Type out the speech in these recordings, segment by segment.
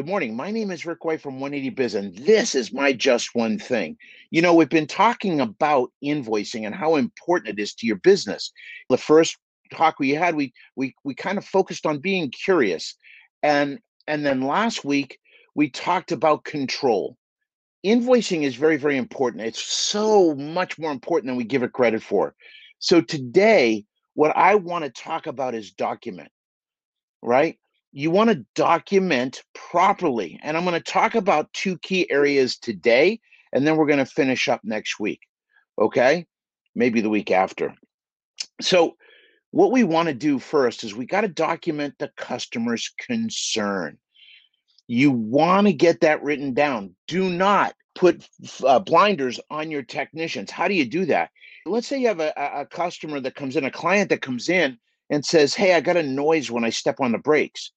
Good morning. My name is Rick White from 180 Biz, and this is my Just One Thing. You know, we've been talking about invoicing and how important it is to your business. The first talk we had, we we we kind of focused on being curious, and and then last week we talked about control. Invoicing is very very important. It's so much more important than we give it credit for. So today, what I want to talk about is document. Right? You want to document properly. And I'm going to talk about two key areas today, and then we're going to finish up next week. Okay? Maybe the week after. So, what we want to do first is we got to document the customer's concern. You want to get that written down. Do not put uh, blinders on your technicians. How do you do that? Let's say you have a, a customer that comes in, a client that comes in and says, Hey, I got a noise when I step on the brakes.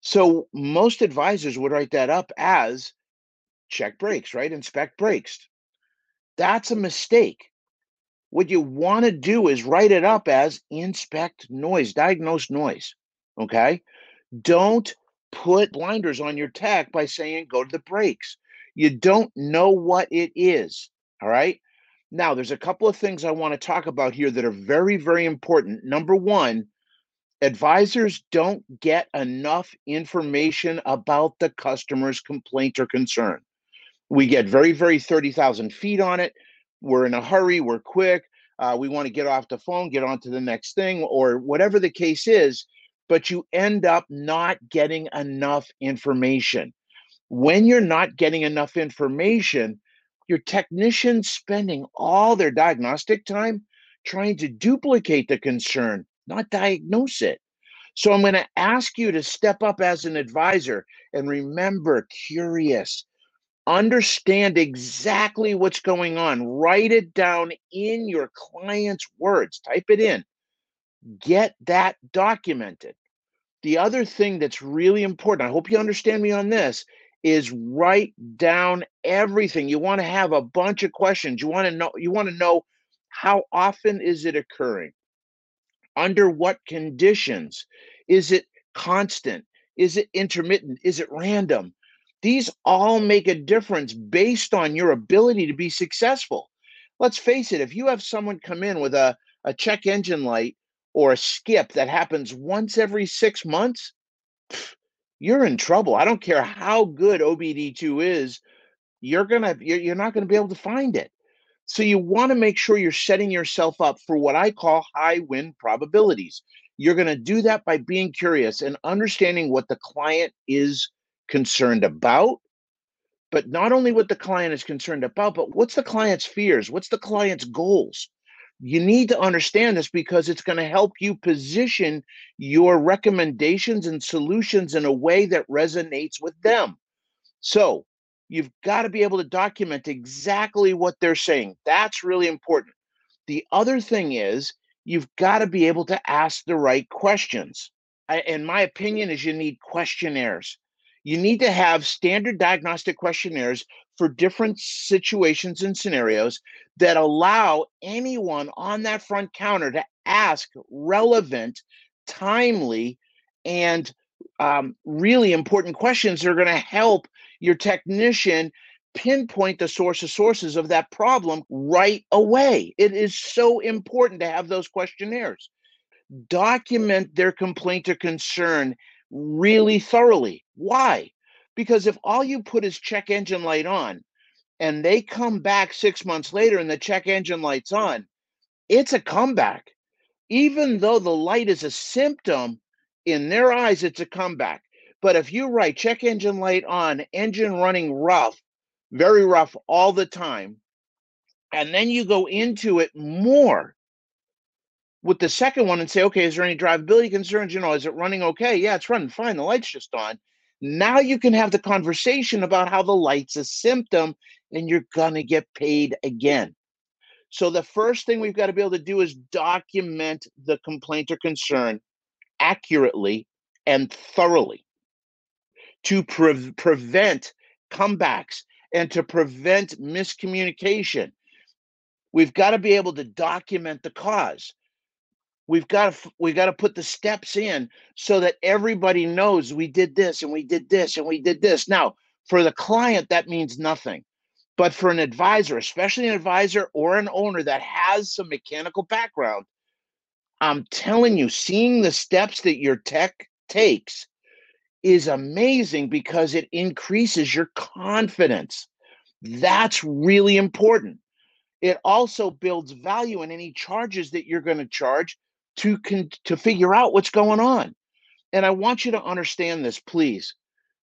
So most advisors would write that up as check brakes, right? Inspect brakes. That's a mistake. What you want to do is write it up as inspect noise, diagnose noise. Okay. Don't put blinders on your tech by saying go to the brakes. You don't know what it is. All right. Now, there's a couple of things I want to talk about here that are very, very important. Number one, advisors don't get enough information about the customer's complaint or concern. We get very, very 30,000 feet on it. We're in a hurry, we're quick. Uh, we want to get off the phone, get on to the next thing, or whatever the case is, but you end up not getting enough information. When you're not getting enough information, your technician's spending all their diagnostic time trying to duplicate the concern not diagnose it. So I'm going to ask you to step up as an advisor and remember curious. Understand exactly what's going on. Write it down in your client's words. Type it in. Get that documented. The other thing that's really important, I hope you understand me on this, is write down everything. You want to have a bunch of questions. You want to know you want to know how often is it occurring? Under what conditions? Is it constant? Is it intermittent? Is it random? These all make a difference based on your ability to be successful. Let's face it, if you have someone come in with a, a check engine light or a skip that happens once every six months, you're in trouble. I don't care how good OBD2 is, you're gonna you're, you're not gonna be able to find it. So you want to make sure you're setting yourself up for what I call high win probabilities. You're going to do that by being curious and understanding what the client is concerned about, but not only what the client is concerned about, but what's the client's fears? What's the client's goals? You need to understand this because it's going to help you position your recommendations and solutions in a way that resonates with them. So, You've got to be able to document exactly what they're saying. That's really important. The other thing is you've got to be able to ask the right questions. I, in my opinion, is you need questionnaires. You need to have standard diagnostic questionnaires for different situations and scenarios that allow anyone on that front counter to ask relevant, timely, and um, really important questions that are going to help your technician pinpoint the source of sources of that problem right away. It is so important to have those questionnaires. Document their complaint or concern really thoroughly. Why? Because if all you put is check engine light on and they come back six months later and the check engine light's on, it's a comeback. Even though the light is a symptom, in their eyes, it's a comeback. But if you write check engine light on, engine running rough, very rough all the time, and then you go into it more with the second one and say, okay, is there any drivability concerns? You know, is it running okay? Yeah, it's running fine. The light's just on. Now you can have the conversation about how the light's a symptom and you're going to get paid again. So the first thing we've got to be able to do is document the complaint or concern accurately and thoroughly to pre- prevent comebacks and to prevent miscommunication. We've got to be able to document the cause. we've got to we got to put the steps in so that everybody knows we did this and we did this and we did this now for the client that means nothing but for an advisor especially an advisor or an owner that has some mechanical background i'm telling you seeing the steps that your tech takes is amazing because it increases your confidence that's really important it also builds value in any charges that you're going to charge to con- to figure out what's going on. And I want you to understand this, please.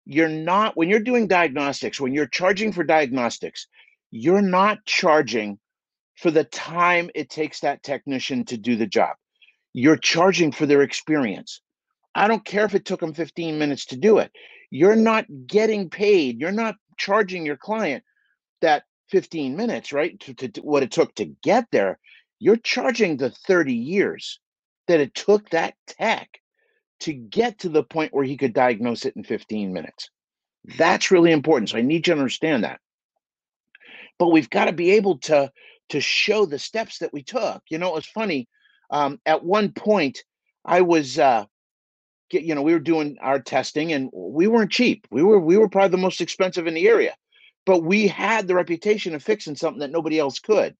You're not when you're doing diagnostics, when you're charging for diagnostics, you're not charging for the time it takes that technician to do the job. You're charging for their experience. I don't care if it took them 15 minutes to do it. You're not getting paid. You're not charging your client that 15 minutes, right? To, to, to what it took to get there. You're charging the 30 years that it took that tech to get to the point where he could diagnose it in 15 minutes. That's really important. So I need you to understand that. But we've got to be able to to show the steps that we took. You know, it was funny. Um, at one point, I was, uh, get, you know, we were doing our testing, and we weren't cheap. We were we were probably the most expensive in the area, but we had the reputation of fixing something that nobody else could.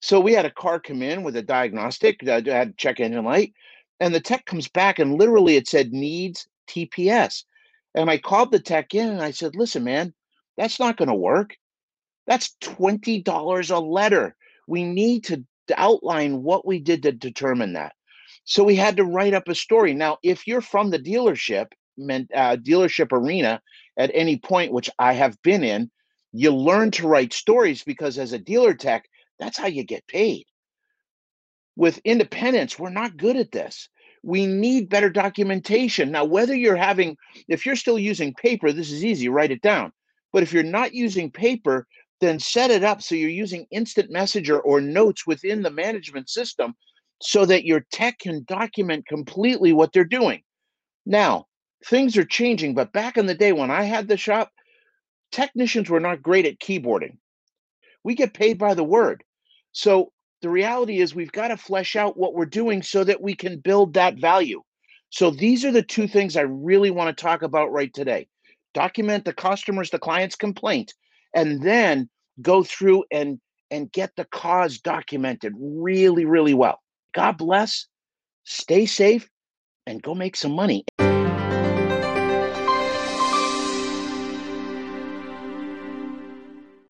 So we had a car come in with a diagnostic, uh, that had check engine light, and the tech comes back and literally it said needs TPS. And I called the tech in and I said, listen, man, that's not going to work. That's $20 a letter. We need to outline what we did to determine that. So we had to write up a story. Now, if you're from the dealership, uh, dealership arena at any point, which I have been in, you learn to write stories because as a dealer tech, that's how you get paid. With independents, we're not good at this. We need better documentation. Now, whether you're having, if you're still using paper, this is easy, write it down. But if you're not using paper, then set it up so you're using instant messenger or notes within the management system so that your tech can document completely what they're doing. Now, things are changing, but back in the day when I had the shop, technicians were not great at keyboarding. We get paid by the word. So the reality is we've got to flesh out what we're doing so that we can build that value. So these are the two things I really want to talk about right today. Document the customers, the client's complaint, and then go through and and get the cause documented really, really well. God bless, stay safe, and go make some money.